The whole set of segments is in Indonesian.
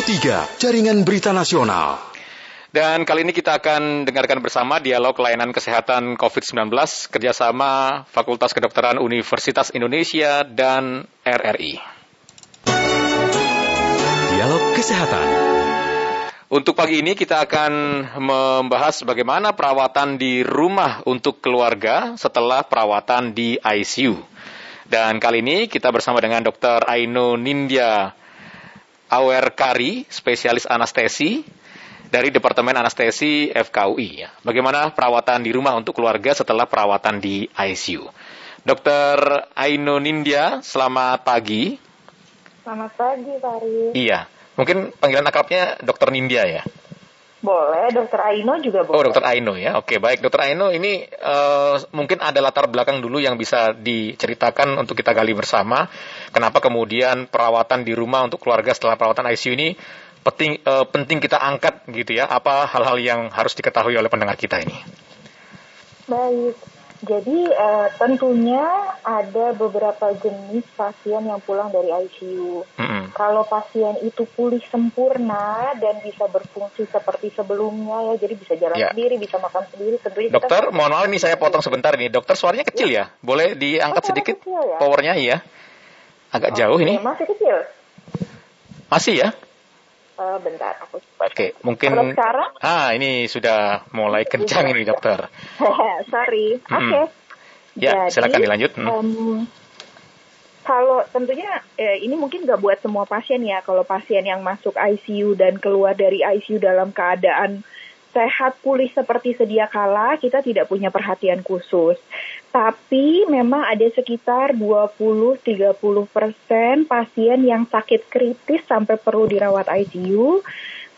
3, Jaringan Berita Nasional. Dan kali ini kita akan dengarkan bersama dialog layanan kesehatan COVID-19 kerjasama Fakultas Kedokteran Universitas Indonesia dan RRI. Dialog Kesehatan. Untuk pagi ini kita akan membahas bagaimana perawatan di rumah untuk keluarga setelah perawatan di ICU. Dan kali ini kita bersama dengan Dr. Aino Nindya Awerkari, spesialis anestesi dari Departemen Anestesi FKUI. Ya. Bagaimana perawatan di rumah untuk keluarga setelah perawatan di ICU? Dokter Aino Nindya, selamat pagi. Selamat pagi, Fari. Iya, mungkin panggilan akrabnya Dokter Nindya ya? Boleh, dokter Aino juga boleh. Oh, dokter Aino ya. Oke, baik. Dokter Aino ini uh, mungkin ada latar belakang dulu yang bisa diceritakan untuk kita gali bersama. Kenapa kemudian perawatan di rumah untuk keluarga setelah perawatan ICU ini penting uh, penting kita angkat gitu ya. Apa hal-hal yang harus diketahui oleh pendengar kita ini? Baik. Jadi uh, tentunya ada beberapa jenis pasien yang pulang dari ICU. Mm-hmm. Kalau pasien itu pulih sempurna dan bisa berfungsi seperti sebelumnya ya, jadi bisa jalan yeah. sendiri, bisa makan sendiri, tentunya. Dokter, kita... mohon maaf ini saya potong sebentar nih. Dokter suaranya kecil ya, boleh diangkat oh, sedikit ya? powernya ya? Agak oh, jauh ini. Masih kecil. Masih ya? Uh, bentar, aku Oke, okay, mungkin. Kalau sekarang? Ah, ini sudah mulai kencang ini dokter. Sorry. Hmm. Oke. Okay. Ya, Jadi, silakan dilanjut. Hmm. Um, kalau tentunya eh, ini mungkin nggak buat semua pasien ya. Kalau pasien yang masuk ICU dan keluar dari ICU dalam keadaan sehat pulih seperti sedia kala, kita tidak punya perhatian khusus. Tapi memang ada sekitar 20-30 persen pasien yang sakit kritis sampai perlu dirawat ICU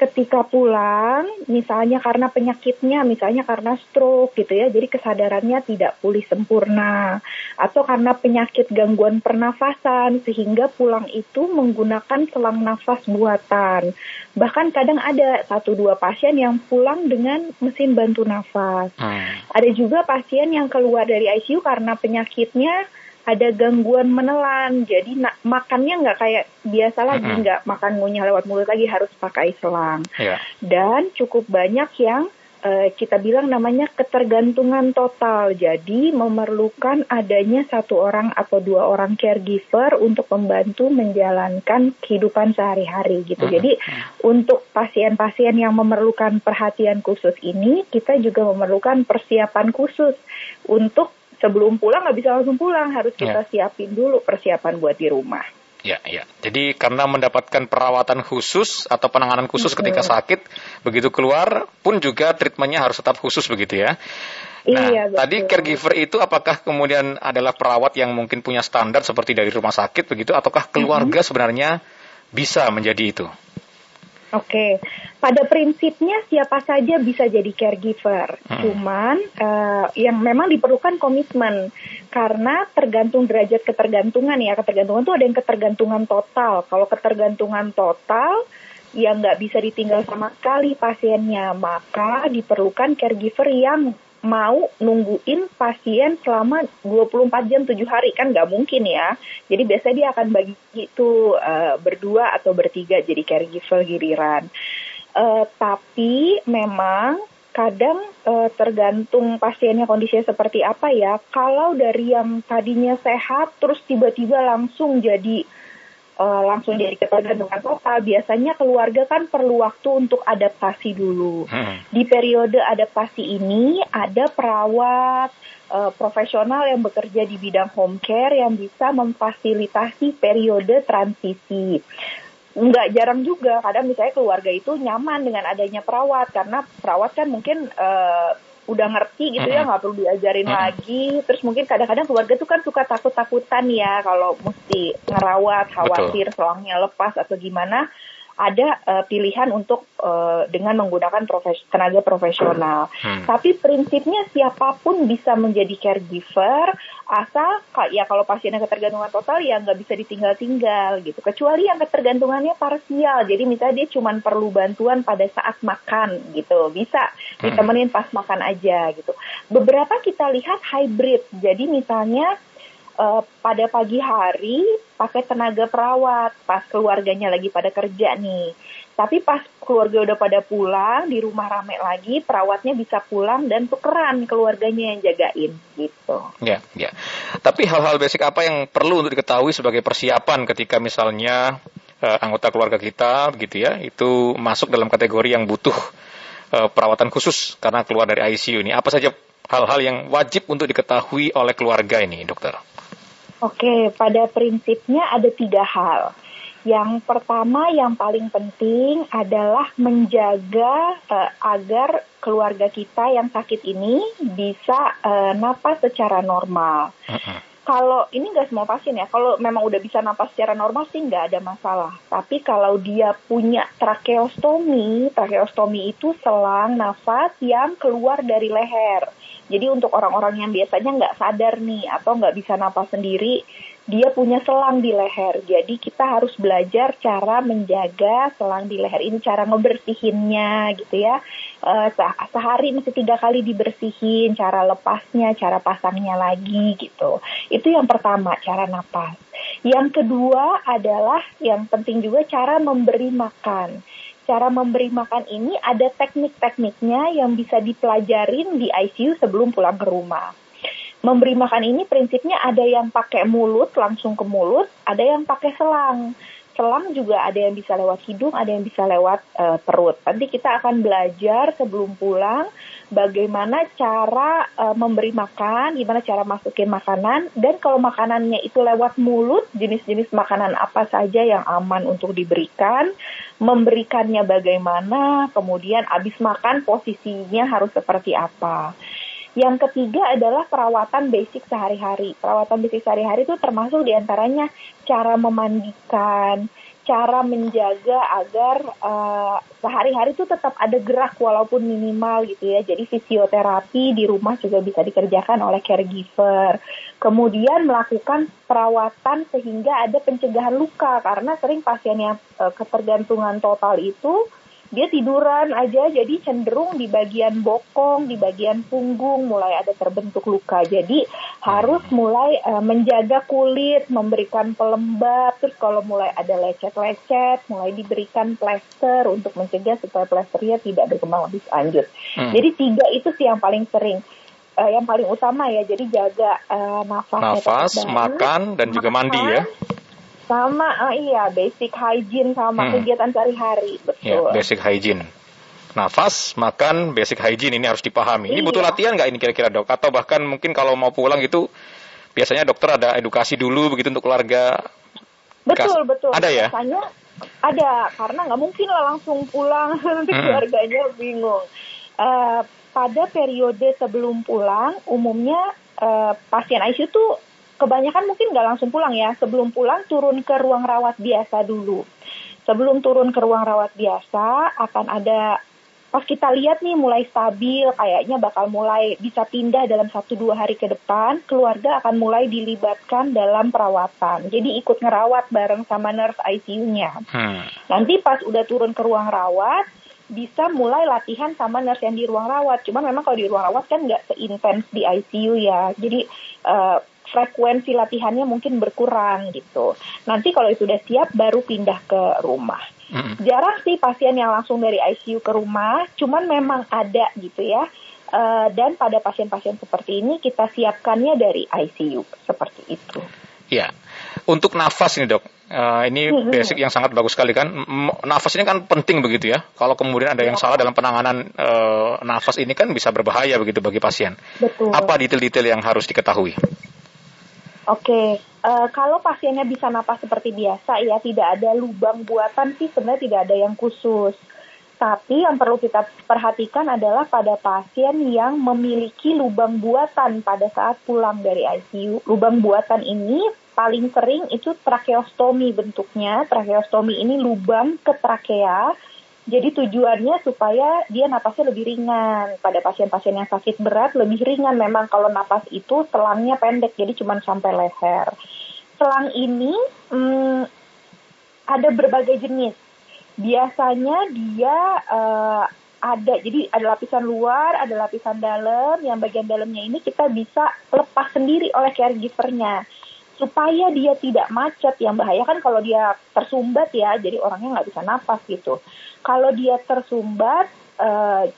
ketika pulang, misalnya karena penyakitnya, misalnya karena stroke gitu ya, jadi kesadarannya tidak pulih sempurna, atau karena penyakit gangguan pernafasan, sehingga pulang itu menggunakan selang nafas buatan. Bahkan kadang ada satu dua pasien yang pulang dengan mesin bantu nafas. Hmm. Ada juga pasien yang keluar dari ICU karena penyakitnya ada gangguan menelan jadi nak, makannya nggak kayak biasa lagi nggak mm -hmm. makan ngunyah lewat mulut lagi harus pakai selang yeah. dan cukup banyak yang uh, kita bilang namanya ketergantungan total jadi memerlukan adanya satu orang atau dua orang caregiver untuk membantu menjalankan kehidupan sehari-hari gitu mm -hmm. jadi untuk pasien-pasien yang memerlukan perhatian khusus ini kita juga memerlukan persiapan khusus untuk sebelum pulang nggak bisa langsung pulang, harus kita ya. siapin dulu persiapan buat di rumah. Ya, ya. Jadi karena mendapatkan perawatan khusus atau penanganan khusus ketika sakit, begitu keluar pun juga treatmentnya harus tetap khusus begitu ya. Nah, iya, tadi caregiver itu apakah kemudian adalah perawat yang mungkin punya standar seperti dari rumah sakit begitu, ataukah keluarga mm -hmm. sebenarnya bisa menjadi itu? Oke, pada prinsipnya siapa saja bisa jadi caregiver. Hmm. Cuman uh, yang memang diperlukan komitmen karena tergantung derajat ketergantungan ya. Ketergantungan itu ada yang ketergantungan total. Kalau ketergantungan total yang nggak bisa ditinggal sama sekali pasiennya, maka diperlukan caregiver yang mau nungguin pasien selama 24 jam 7 hari kan nggak mungkin ya. Jadi biasanya dia akan bagi itu uh, berdua atau bertiga jadi caregiver giliran. Uh, tapi memang kadang uh, tergantung pasiennya kondisinya seperti apa ya. Kalau dari yang tadinya sehat terus tiba-tiba langsung jadi uh, langsung jadi ketergantungan total, biasanya keluarga kan perlu waktu untuk adaptasi dulu. Hmm. Di periode adaptasi ini ada perawat uh, profesional yang bekerja di bidang home care yang bisa memfasilitasi periode transisi nggak jarang juga. Kadang misalnya keluarga itu nyaman dengan adanya perawat. Karena perawat kan mungkin uh, udah ngerti gitu ya nggak perlu diajarin hmm. lagi. Terus mungkin kadang-kadang keluarga tuh kan suka takut-takutan ya kalau mesti ngerawat khawatir Betul. selangnya lepas atau gimana ada uh, pilihan untuk uh, dengan menggunakan profes tenaga profesional. Hmm. Tapi prinsipnya siapa pun bisa menjadi caregiver asal ya kalau pasiennya ketergantungan total ya nggak bisa ditinggal-tinggal gitu. Kecuali yang ketergantungannya parsial. Jadi misalnya dia cuma perlu bantuan pada saat makan gitu. Bisa hmm. ditemenin pas makan aja gitu. Beberapa kita lihat hybrid. Jadi misalnya uh, pada pagi hari pakai tenaga perawat pas keluarganya lagi pada kerja nih. Tapi pas keluarga udah pada pulang, di rumah rame lagi, perawatnya bisa pulang dan tukeran keluarganya yang jagain gitu. Ya, ya. Tapi hal-hal basic apa yang perlu untuk diketahui sebagai persiapan ketika misalnya uh, anggota keluarga kita begitu ya, itu masuk dalam kategori yang butuh uh, perawatan khusus karena keluar dari ICU ini. Apa saja hal-hal yang wajib untuk diketahui oleh keluarga ini, dokter? Oke, pada prinsipnya ada tiga hal. Yang pertama yang paling penting adalah menjaga uh, agar keluarga kita yang sakit ini bisa uh, napas secara normal. Kalau ini nggak semua pasien ya, kalau memang udah bisa napas secara normal sih nggak ada masalah. Tapi kalau dia punya tracheostomi, tracheostomi itu selang nafas yang keluar dari leher. Jadi untuk orang-orang yang biasanya nggak sadar nih atau nggak bisa napas sendiri, dia punya selang di leher. Jadi kita harus belajar cara menjaga selang di leher ini, cara ngebersihinnya gitu ya. Uh, sehari mesti tiga kali dibersihin, cara lepasnya, cara pasangnya lagi gitu. Itu yang pertama, cara napas. Yang kedua adalah yang penting juga cara memberi makan. Cara memberi makan ini ada teknik-tekniknya yang bisa dipelajarin di ICU sebelum pulang ke rumah memberi makan ini prinsipnya ada yang pakai mulut langsung ke mulut, ada yang pakai selang. Selang juga ada yang bisa lewat hidung, ada yang bisa lewat uh, perut. Nanti kita akan belajar sebelum pulang bagaimana cara uh, memberi makan, gimana cara masukin makanan, dan kalau makanannya itu lewat mulut, jenis-jenis makanan apa saja yang aman untuk diberikan, memberikannya bagaimana, kemudian habis makan posisinya harus seperti apa. Yang ketiga adalah perawatan basic sehari-hari. Perawatan basic sehari-hari itu termasuk di antaranya cara memandikan, cara menjaga agar uh, sehari-hari itu tetap ada gerak walaupun minimal gitu ya. Jadi fisioterapi di rumah juga bisa dikerjakan oleh caregiver. Kemudian melakukan perawatan sehingga ada pencegahan luka karena sering pasien yang uh, ketergantungan total itu dia tiduran aja jadi cenderung di bagian bokong, di bagian punggung mulai ada terbentuk luka. Jadi harus mulai uh, menjaga kulit, memberikan pelembab, terus kalau mulai ada lecet-lecet, mulai diberikan plester untuk mencegah supaya plesternya tidak berkembang lebih lanjut. Hmm. Jadi tiga itu sih yang paling sering. Uh, yang paling utama ya, jadi jaga uh, nafas, nafas, makan dan juga mandi ya sama uh, iya basic hygiene sama hmm. kegiatan sehari-hari betul. Ya, basic hygiene. Nafas, makan, basic hygiene ini harus dipahami. Ini iya. butuh latihan nggak ini kira-kira dok? Atau bahkan mungkin kalau mau pulang itu biasanya dokter ada edukasi dulu begitu untuk keluarga. Betul betul. Ada ya? Biasanya ada karena nggak mungkin lah langsung pulang nanti hmm. keluarganya bingung. Uh, pada periode sebelum pulang umumnya uh, pasien ICU tuh kebanyakan mungkin nggak langsung pulang ya. Sebelum pulang turun ke ruang rawat biasa dulu. Sebelum turun ke ruang rawat biasa akan ada pas kita lihat nih mulai stabil kayaknya bakal mulai bisa pindah dalam satu dua hari ke depan keluarga akan mulai dilibatkan dalam perawatan jadi ikut ngerawat bareng sama nurse ICU-nya hmm. nanti pas udah turun ke ruang rawat bisa mulai latihan sama nurse yang di ruang rawat. Cuma memang kalau di ruang rawat kan nggak seintens di ICU ya. Jadi uh, frekuensi latihannya mungkin berkurang gitu. Nanti kalau itu sudah siap baru pindah ke rumah. Mm-hmm. Jarang sih pasien yang langsung dari ICU ke rumah, cuman memang ada gitu ya. Uh, dan pada pasien-pasien seperti ini kita siapkannya dari ICU seperti itu. Ya, untuk nafas ini dok, uh, ini mm-hmm. basic yang sangat bagus sekali kan. Nafas ini kan penting begitu ya. Kalau kemudian ada yang salah dalam penanganan uh, nafas ini kan bisa berbahaya begitu bagi pasien. Betul. Apa detail-detail yang harus diketahui? Oke, uh, kalau pasiennya bisa napas seperti biasa ya tidak ada lubang buatan sih sebenarnya tidak ada yang khusus. Tapi yang perlu kita perhatikan adalah pada pasien yang memiliki lubang buatan pada saat pulang dari ICU. Lubang buatan ini paling sering itu tracheostomi bentuknya. Tracheostomi ini lubang ke trakea jadi tujuannya supaya dia napasnya lebih ringan. Pada pasien-pasien yang sakit berat lebih ringan memang kalau napas itu selangnya pendek jadi cuma sampai leher. Selang ini hmm, ada berbagai jenis. Biasanya dia uh, ada jadi ada lapisan luar, ada lapisan dalam. Yang bagian dalamnya ini kita bisa lepas sendiri oleh caregivernya. Supaya dia tidak macet yang bahaya. Kan kalau dia tersumbat ya jadi orangnya nggak bisa napas gitu. Kalau dia tersumbat uh,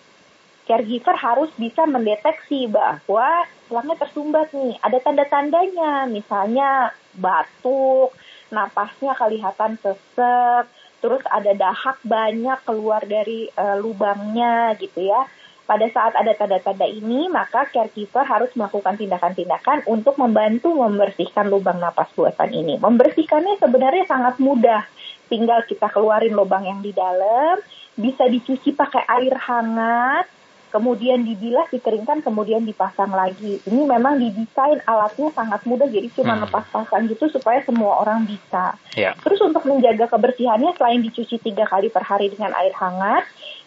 caregiver harus bisa mendeteksi bahwa tulangnya tersumbat nih. Ada tanda-tandanya misalnya batuk napasnya kelihatan sesek terus ada dahak banyak keluar dari uh, lubangnya gitu ya pada saat ada tanda-tanda ini, maka caregiver harus melakukan tindakan-tindakan untuk membantu membersihkan lubang napas buatan ini. Membersihkannya sebenarnya sangat mudah. Tinggal kita keluarin lubang yang di dalam, bisa dicuci pakai air hangat, kemudian dibilas, dikeringkan, kemudian dipasang lagi. Ini memang didesain alatnya sangat mudah, jadi cuma hmm. lepas pasang gitu supaya semua orang bisa. Yeah. Terus untuk menjaga kebersihannya, selain dicuci tiga kali per hari dengan air hangat,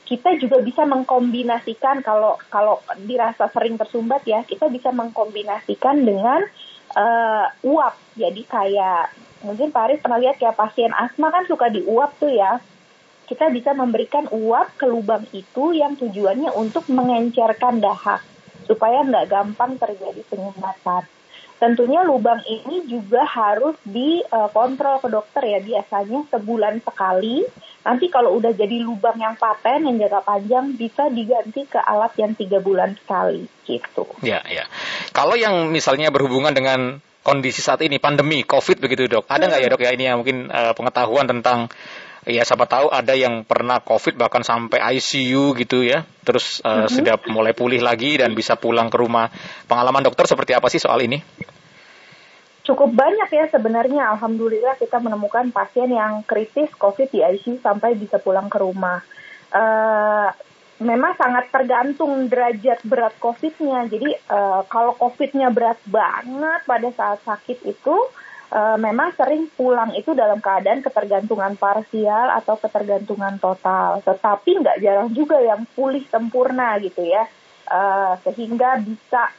kita juga bisa mengkombinasikan kalau kalau dirasa sering tersumbat ya kita bisa mengkombinasikan dengan uh, uap. Jadi kayak mungkin Pak Aris pernah lihat kayak pasien asma kan suka diuap tuh ya. Kita bisa memberikan uap ke lubang itu yang tujuannya untuk mengencerkan dahak supaya nggak gampang terjadi penyumbatan Tentunya lubang ini juga harus dikontrol ke dokter ya biasanya sebulan sekali. Nanti kalau udah jadi lubang yang paten yang jangka panjang bisa diganti ke alat yang tiga bulan sekali gitu. Ya ya. Kalau yang misalnya berhubungan dengan kondisi saat ini pandemi COVID begitu dok, ada nggak ya dok ya ini yang mungkin uh, pengetahuan tentang ya siapa tahu ada yang pernah COVID bahkan sampai ICU gitu ya, terus uh, mm-hmm. sudah mulai pulih lagi dan bisa pulang ke rumah. Pengalaman dokter seperti apa sih soal ini? Cukup banyak ya sebenarnya, alhamdulillah kita menemukan pasien yang kritis COVID di ICU sampai bisa pulang ke rumah. Uh, memang sangat tergantung derajat berat COVID-nya. Jadi uh, kalau COVID-nya berat banget pada saat sakit itu, uh, memang sering pulang itu dalam keadaan ketergantungan parsial atau ketergantungan total. Tetapi nggak jarang juga yang pulih sempurna gitu ya, uh, sehingga bisa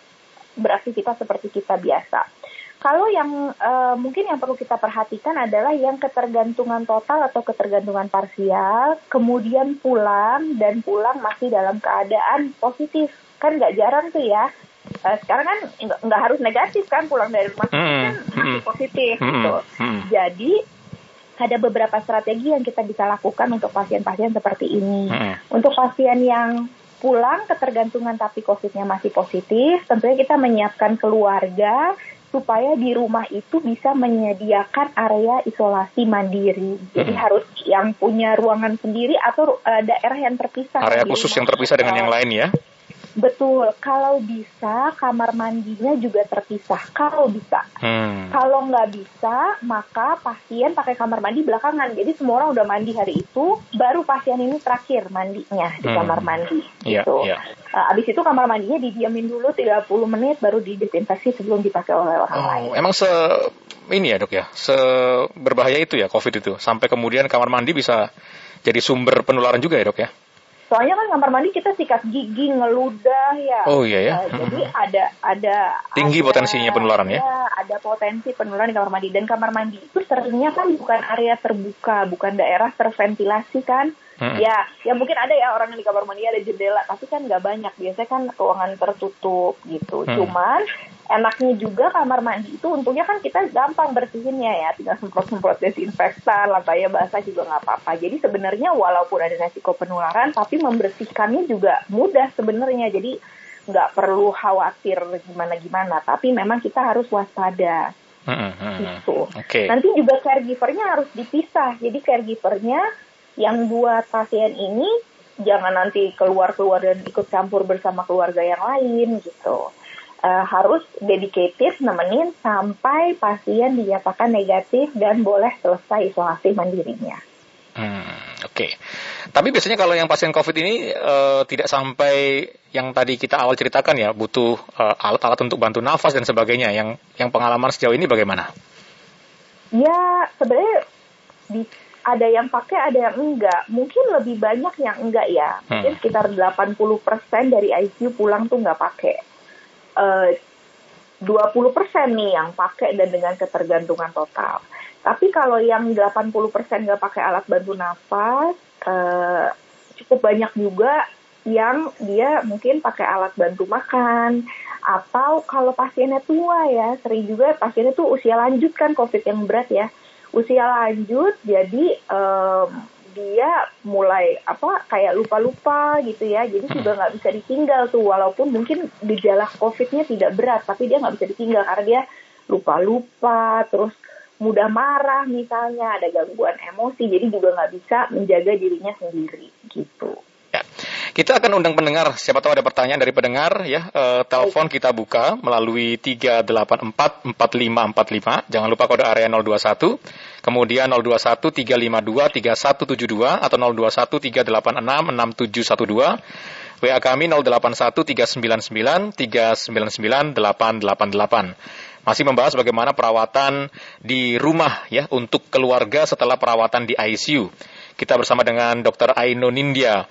beraktivitas seperti kita biasa. Kalau yang uh, mungkin yang perlu kita perhatikan adalah yang ketergantungan total atau ketergantungan parsial, kemudian pulang dan pulang masih dalam keadaan positif. Kan nggak jarang tuh ya. Uh, sekarang kan nggak harus negatif kan pulang dari rumah sakit mm, kan masih positif mm, gitu. Mm. Jadi ada beberapa strategi yang kita bisa lakukan untuk pasien-pasien seperti ini. Mm. Untuk pasien yang pulang ketergantungan tapi COVID-nya masih positif, tentunya kita menyiapkan keluarga supaya di rumah itu bisa menyediakan area isolasi mandiri. Jadi hmm. harus yang punya ruangan sendiri atau uh, daerah yang terpisah. Area khusus yang terpisah dengan yang lain ya. Betul, kalau bisa kamar mandinya juga terpisah. Kalau bisa, hmm. kalau nggak bisa, maka pasien pakai kamar mandi belakangan. Jadi semua orang udah mandi hari itu, baru pasien ini terakhir mandinya di hmm. kamar mandi. Yeah, gitu. Yeah. Uh, abis itu kamar mandinya didiamin dulu 30 menit, baru didesinfeksi sebelum dipakai oleh orang oh, lain. Emang se ini ya dok ya, se berbahaya itu ya COVID itu, sampai kemudian kamar mandi bisa jadi sumber penularan juga ya dok ya? Soalnya kan kamar mandi kita sikat gigi, ngeludah ya. Oh iya ya. Uh, jadi ada ada tinggi ada, potensinya penularan ya. ya. Ada potensi penularan di kamar mandi dan kamar mandi itu seringnya kan bukan area terbuka, bukan daerah terventilasi kan. Hmm. Ya, ya mungkin ada ya orang yang di kamar mandi ada jendela, tapi kan nggak banyak. Biasanya kan ruangan tertutup gitu. Hmm. Cuman enaknya juga kamar mandi itu untungnya kan kita gampang bersihinnya ya tinggal semprot-semprot desinfektan lantainya basah juga nggak apa-apa jadi sebenarnya walaupun ada resiko penularan tapi membersihkannya juga mudah sebenarnya jadi nggak perlu khawatir gimana-gimana tapi memang kita harus waspada hmm, hmm, gitu okay. nanti juga caregivernya harus dipisah jadi caregivernya yang buat pasien ini jangan nanti keluar-keluar dan ikut campur bersama keluarga yang lain gitu uh, harus dedicated nemenin sampai pasien dinyatakan negatif dan boleh selesai isolasi mandirinya. Hmm, Oke, okay. tapi biasanya kalau yang pasien COVID ini uh, tidak sampai yang tadi kita awal ceritakan ya, butuh uh, alat-alat untuk bantu nafas dan sebagainya. Yang yang pengalaman sejauh ini bagaimana? Ya, sebenarnya ada yang pakai, ada yang enggak. Mungkin lebih banyak yang enggak ya. Mungkin hmm. sekitar 80% dari ICU pulang tuh nggak pakai uh, 20% nih yang pakai dan dengan ketergantungan total. Tapi kalau yang 80% nggak pakai alat bantu nafas, uh, cukup banyak juga yang dia mungkin pakai alat bantu makan Atau kalau pasiennya tua ya, sering juga pasiennya tuh usia lanjut kan COVID yang berat ya. Usia lanjut, jadi um, dia mulai apa kayak lupa-lupa gitu ya. Jadi juga nggak bisa ditinggal tuh, walaupun mungkin gejala COVID-nya tidak berat, tapi dia nggak bisa ditinggal karena dia lupa-lupa, terus mudah marah misalnya, ada gangguan emosi, jadi juga nggak bisa menjaga dirinya sendiri gitu. Kita akan undang pendengar, siapa tahu ada pertanyaan dari pendengar ya. E, telepon kita buka melalui 384 4545. Jangan lupa kode area 021. Kemudian 021 352 3172 atau 021 386 6712. WA kami 081 399 399 888 masih membahas bagaimana perawatan di rumah ya untuk keluarga setelah perawatan di ICU. Kita bersama dengan Dr. Aino Nindya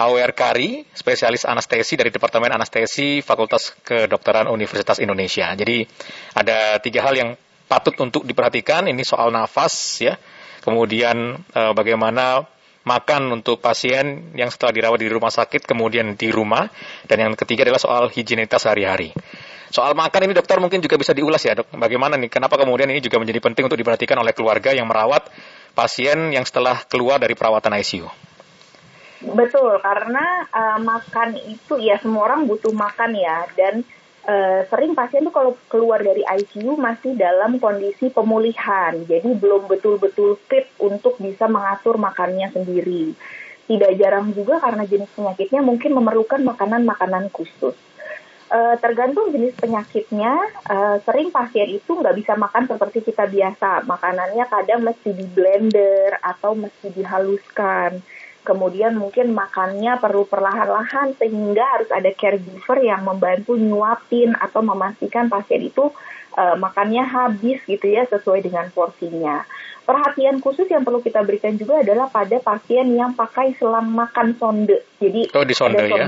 Awer Kari, spesialis anestesi dari Departemen Anestesi Fakultas Kedokteran Universitas Indonesia. Jadi ada tiga hal yang patut untuk diperhatikan. Ini soal nafas ya, kemudian e, bagaimana makan untuk pasien yang setelah dirawat di rumah sakit kemudian di rumah dan yang ketiga adalah soal higienitas sehari-hari. Soal makan ini dokter mungkin juga bisa diulas ya dok. Bagaimana nih? Kenapa kemudian ini juga menjadi penting untuk diperhatikan oleh keluarga yang merawat pasien yang setelah keluar dari perawatan ICU? Betul, karena uh, makan itu ya semua orang butuh makan ya dan uh, sering pasien tuh kalau keluar dari ICU masih dalam kondisi pemulihan, jadi belum betul-betul fit untuk bisa mengatur makannya sendiri. Tidak jarang juga karena jenis penyakitnya mungkin memerlukan makanan-makanan khusus. Uh, tergantung jenis penyakitnya, uh, sering pasien itu nggak bisa makan seperti kita biasa. Makanannya kadang mesti di blender atau mesti dihaluskan kemudian mungkin makannya perlu perlahan-lahan sehingga harus ada caregiver yang membantu nyuapin atau memastikan pasien itu uh, makannya habis gitu ya sesuai dengan porsinya. Perhatian khusus yang perlu kita berikan juga adalah pada pasien yang pakai selang makan sonde. Jadi oh, di sonde, sonde ya.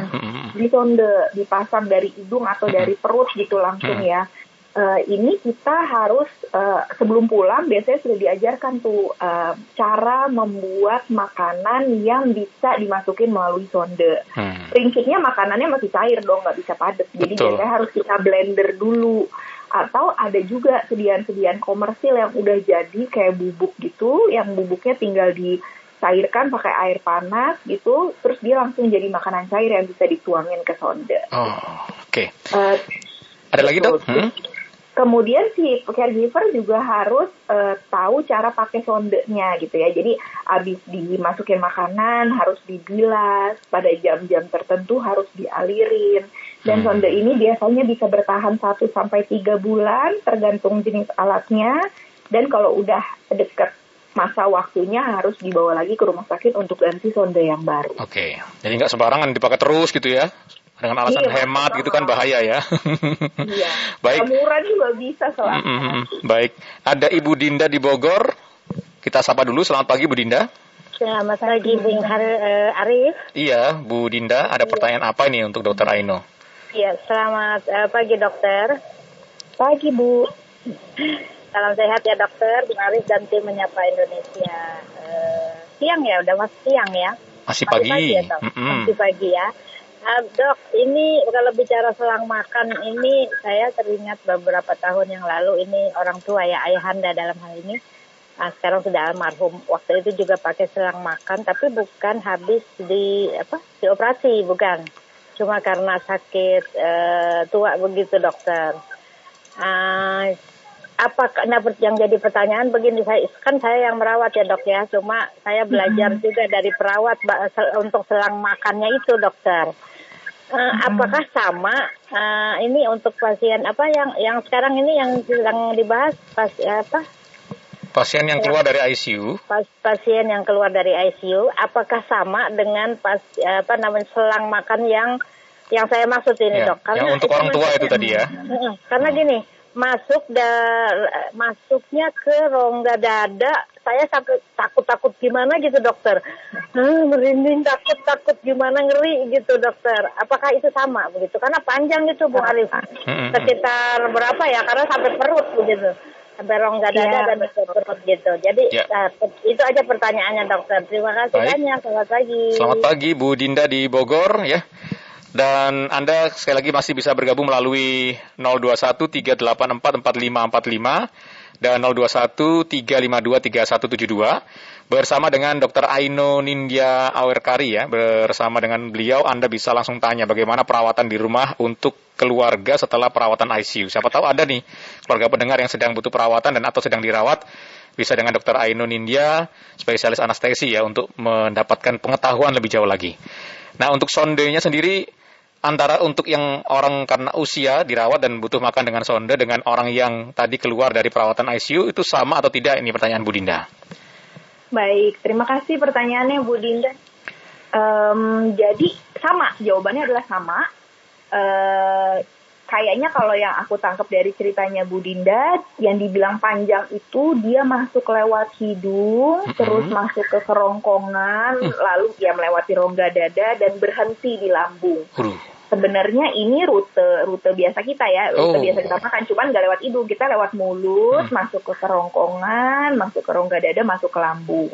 Di sonde dipasang dari hidung atau dari perut gitu langsung ya uh, ini kita harus uh, sebelum pulang biasanya sudah diajarkan tuh uh, cara membuat makanan yang bisa dimasukin melalui sonde. Hmm. Prinsipnya makanannya masih cair dong, nggak bisa padat. Jadi Betul. biasanya harus kita blender dulu. Atau ada juga sediaan-sediaan komersil yang udah jadi kayak bubuk gitu, yang bubuknya tinggal dicairkan pakai air panas gitu, terus dia langsung jadi makanan cair yang bisa dituangin ke sonde. Oh, oke. Okay. Uh, ada lagi dok? Hmm? Kemudian si caregiver juga harus uh, tahu cara pakai sondenya gitu ya. Jadi habis dimasukin makanan harus dibilas, pada jam-jam tertentu harus dialirin. Dan hmm. sonde ini biasanya bisa bertahan 1 sampai 3 bulan tergantung jenis alatnya. Dan kalau udah dekat masa waktunya harus dibawa lagi ke rumah sakit untuk ganti sonde yang baru. Oke, jadi nggak sembarangan dipakai terus gitu ya? Dengan alasan iya, hemat gitu kan bahaya ya. Iya. Baik. Murah juga bisa soalnya. Mm -hmm. Baik. Ada Ibu Dinda di Bogor. Kita sapa dulu. Selamat pagi Bu Dinda. Selamat pagi Bung uh, Arif. Iya, Bu Dinda. Ada iya. pertanyaan apa ini untuk Dokter Aino? Iya, selamat uh, pagi dokter. Pagi Bu. Salam sehat ya dokter, Bung Arif dan tim menyapa Indonesia. Uh, siang ya, udah masih siang ya. Masih pagi. Masih pagi ya, dok? Mm -hmm. Masih pagi ya. Uh, dok, ini kalau bicara selang makan ini saya teringat beberapa tahun yang lalu ini orang tua ya ayahanda dalam hal ini. Uh, sekarang sudah almarhum. Waktu itu juga pakai selang makan tapi bukan habis di apa di operasi bukan. Cuma karena sakit uh, tua begitu dokter. Uh, apa nah yang jadi pertanyaan? Begini saya kan saya yang merawat ya dok ya. Cuma saya belajar mm -hmm. juga dari perawat untuk selang makannya itu dokter. Uh, apakah sama uh, ini untuk pasien apa yang yang sekarang ini yang sedang dibahas? Pas apa? Pasien yang keluar dari ICU pas, pasien yang keluar dari ICU apakah sama dengan pas apa namanya selang makan yang yang saya maksud ini ya, dok? karena yang untuk orang tua itu tadi ya. Karena gini masuk da, masuknya ke rongga dada. Saya sampai takut-takut gimana gitu dokter. Hmm, merinding takut-takut gimana ngeri gitu dokter. Apakah itu sama begitu? Karena panjang gitu Bu Arif. Sekitar berapa ya? Karena sampai perut begitu. Sampai rongga dada ya, dan perut gitu. Jadi ya. uh, itu aja pertanyaannya dokter. Terima kasih Baik. banyak. Selamat pagi. Selamat pagi Bu Dinda di Bogor ya Dan Anda sekali lagi masih bisa bergabung melalui 021 384 4545 dan 021 352 3172 bersama dengan Dr. Aino Nindya Awerkari ya. Bersama dengan beliau Anda bisa langsung tanya bagaimana perawatan di rumah untuk keluarga setelah perawatan ICU. Siapa tahu ada nih keluarga pendengar yang sedang butuh perawatan dan atau sedang dirawat bisa dengan Dr. Aino Nindya, spesialis anestesi ya untuk mendapatkan pengetahuan lebih jauh lagi. Nah, untuk sondenya sendiri antara untuk yang orang karena usia dirawat dan butuh makan dengan sonde dengan orang yang tadi keluar dari perawatan ICU itu sama atau tidak ini pertanyaan Bu Dinda. Baik, terima kasih pertanyaannya Bu Dinda. Um, jadi sama, jawabannya adalah sama. Uh, kayaknya kalau yang aku tangkap dari ceritanya Bu Dinda, yang dibilang panjang itu dia masuk lewat hidung, mm-hmm. terus masuk ke kerongkongan, mm. lalu dia melewati rongga dada dan berhenti di lambung. Uh sebenarnya ini rute rute biasa kita ya rute oh. biasa kita makan cuman nggak lewat hidung kita lewat mulut hmm. masuk ke kerongkongan masuk ke rongga dada masuk ke lambung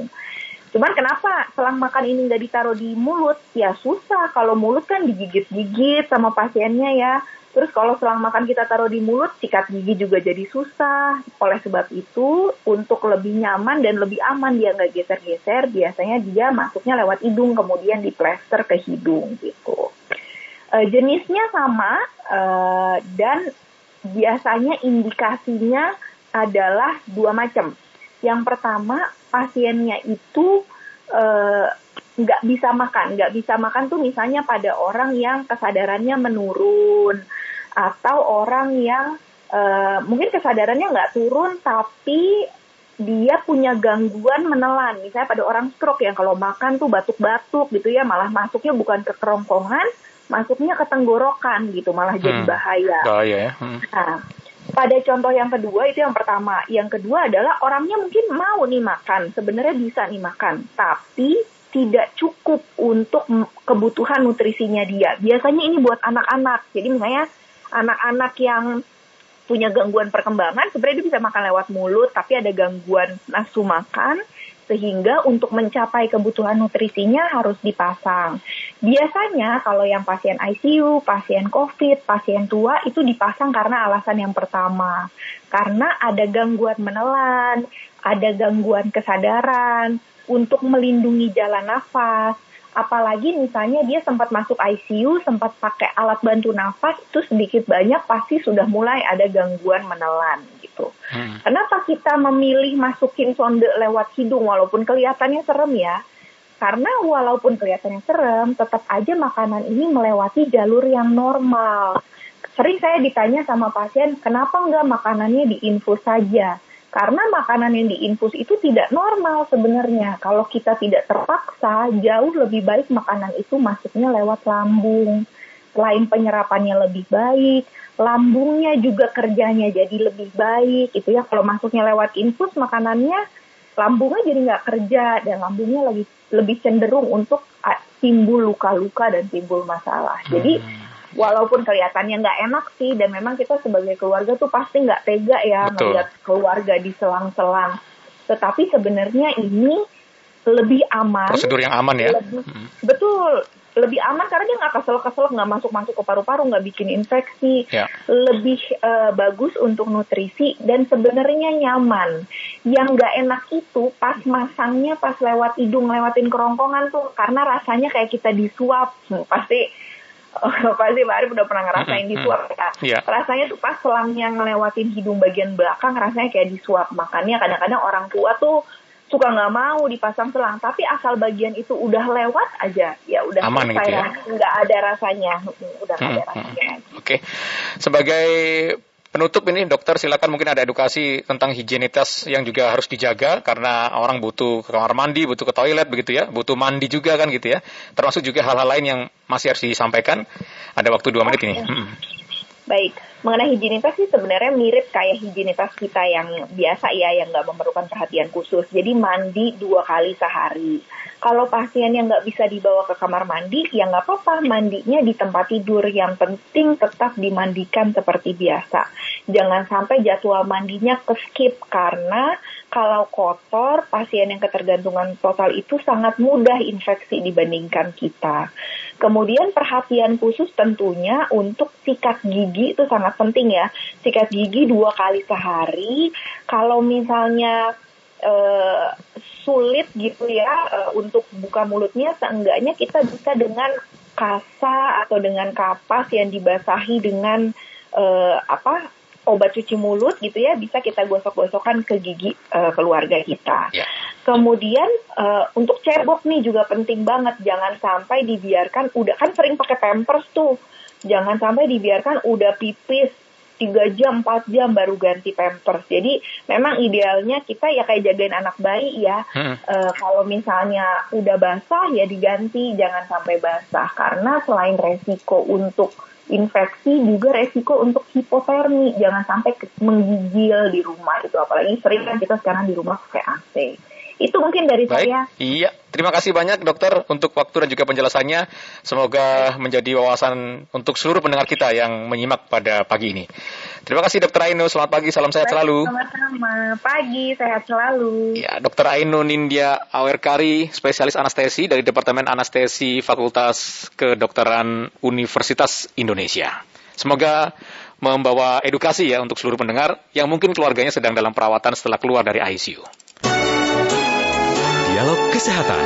cuman kenapa selang makan ini nggak ditaruh di mulut ya susah kalau mulut kan digigit-gigit sama pasiennya ya Terus kalau selang makan kita taruh di mulut, sikat gigi juga jadi susah. Oleh sebab itu, untuk lebih nyaman dan lebih aman dia nggak geser-geser, biasanya dia masuknya lewat hidung kemudian diplester ke hidung gitu. Uh, jenisnya sama uh, dan biasanya indikasinya adalah dua macam. Yang pertama pasiennya itu eh, nggak uh, bisa makan, nggak bisa makan tuh misalnya pada orang yang kesadarannya menurun atau orang yang uh, mungkin kesadarannya nggak turun tapi dia punya gangguan menelan misalnya pada orang stroke yang kalau makan tuh batuk-batuk gitu ya malah masuknya bukan ke kerongkongan masuknya ke tenggorokan gitu malah hmm. jadi bahaya. Bahaya ya. Hmm. Nah, pada contoh yang kedua itu yang pertama. Yang kedua adalah orangnya mungkin mau nih makan, sebenarnya bisa nih makan, tapi tidak cukup untuk kebutuhan nutrisinya dia. Biasanya ini buat anak-anak. Jadi misalnya anak-anak yang punya gangguan perkembangan sebenarnya dia bisa makan lewat mulut tapi ada gangguan nafsu makan sehingga untuk mencapai kebutuhan nutrisinya harus dipasang. Biasanya kalau yang pasien ICU, pasien COVID, pasien tua itu dipasang karena alasan yang pertama. Karena ada gangguan menelan, ada gangguan kesadaran, untuk melindungi jalan nafas, apalagi misalnya dia sempat masuk ICU, sempat pakai alat bantu nafas, itu sedikit banyak pasti sudah mulai ada gangguan menelan gitu. Hmm. Kenapa kita memilih masukin sonde lewat hidung walaupun kelihatannya serem ya? Karena walaupun kelihatannya serem, tetap aja makanan ini melewati jalur yang normal. Sering saya ditanya sama pasien, kenapa enggak makanannya diinfus saja? Karena makanan yang diinfus itu tidak normal sebenarnya. Kalau kita tidak terpaksa, jauh lebih baik makanan itu masuknya lewat lambung. Selain penyerapannya lebih baik, lambungnya juga kerjanya jadi lebih baik. Itu ya kalau masuknya lewat infus makanannya, lambungnya jadi nggak kerja dan lambungnya lagi lebih cenderung untuk timbul luka-luka dan timbul masalah. Jadi hmm walaupun kelihatannya nggak enak sih dan memang kita sebagai keluarga tuh pasti nggak tega ya melihat keluarga di selang-selang tetapi sebenarnya ini lebih aman prosedur yang aman ya lebih, hmm. betul lebih aman karena dia nggak kesel-kesel nggak masuk-masuk ke paru-paru nggak bikin infeksi ya. lebih uh, bagus untuk nutrisi dan sebenarnya nyaman yang nggak enak itu pas masangnya pas lewat hidung lewatin kerongkongan tuh karena rasanya kayak kita disuap hmm, pasti Oh, pasti Pak Arif udah pernah ngerasain disuap ya. Yeah. Rasanya tuh pas selangnya ngelewatin hidung bagian belakang rasanya kayak disuap. Makanya kadang-kadang orang tua tuh suka nggak mau dipasang selang, tapi asal bagian itu udah lewat aja, ya udah Aman gitu ya? nggak ada rasanya, udah nggak ada rasanya. Oke, okay. sebagai Penutup ini dokter silakan mungkin ada edukasi tentang higienitas yang juga harus dijaga karena orang butuh ke kamar mandi, butuh ke toilet begitu ya, butuh mandi juga kan gitu ya. Termasuk juga hal-hal lain yang masih harus disampaikan. Ada waktu dua menit ini. Hmm. Baik, mengenai higienitas sih sebenarnya mirip kayak higienitas kita yang biasa ya, yang nggak memerlukan perhatian khusus. Jadi mandi dua kali sehari. Kalau pasien yang nggak bisa dibawa ke kamar mandi, ya nggak apa-apa, mandinya di tempat tidur. Yang penting tetap dimandikan seperti biasa. Jangan sampai jadwal mandinya ke skip karena kalau kotor, pasien yang ketergantungan total itu sangat mudah infeksi dibandingkan kita. Kemudian perhatian khusus tentunya untuk sikat gigi itu sangat penting ya. Sikat gigi dua kali sehari. Kalau misalnya uh, sulit gitu ya uh, untuk buka mulutnya, seenggaknya kita bisa dengan kasa atau dengan kapas yang dibasahi dengan uh, apa obat cuci mulut gitu ya bisa kita gosok-gosokkan ke gigi uh, keluarga kita. Yeah. Kemudian uh, untuk cebok nih juga penting banget jangan sampai dibiarkan udah kan sering pakai pampers tuh. Jangan sampai dibiarkan udah pipis tiga jam, 4 jam baru ganti pampers. Jadi memang idealnya kita ya kayak jagain anak bayi ya. Hmm. E, kalau misalnya udah basah ya diganti, jangan sampai basah. Karena selain resiko untuk infeksi juga resiko untuk hipotermi jangan sampai menggigil di rumah itu apalagi sering kan kita sekarang di rumah pakai AC itu mungkin dari Baik, saya. Iya, terima kasih banyak dokter untuk waktu dan juga penjelasannya. Semoga menjadi wawasan untuk seluruh pendengar kita yang menyimak pada pagi ini. Terima kasih dokter Ainu, selamat pagi, salam sehat selalu. Sama-sama, pagi, sehat selalu. Ya, dokter Ainu Nindya Awerkari, spesialis anestesi dari Departemen Anestesi Fakultas Kedokteran Universitas Indonesia. Semoga membawa edukasi ya untuk seluruh pendengar yang mungkin keluarganya sedang dalam perawatan setelah keluar dari ICU. Dialog Kesehatan.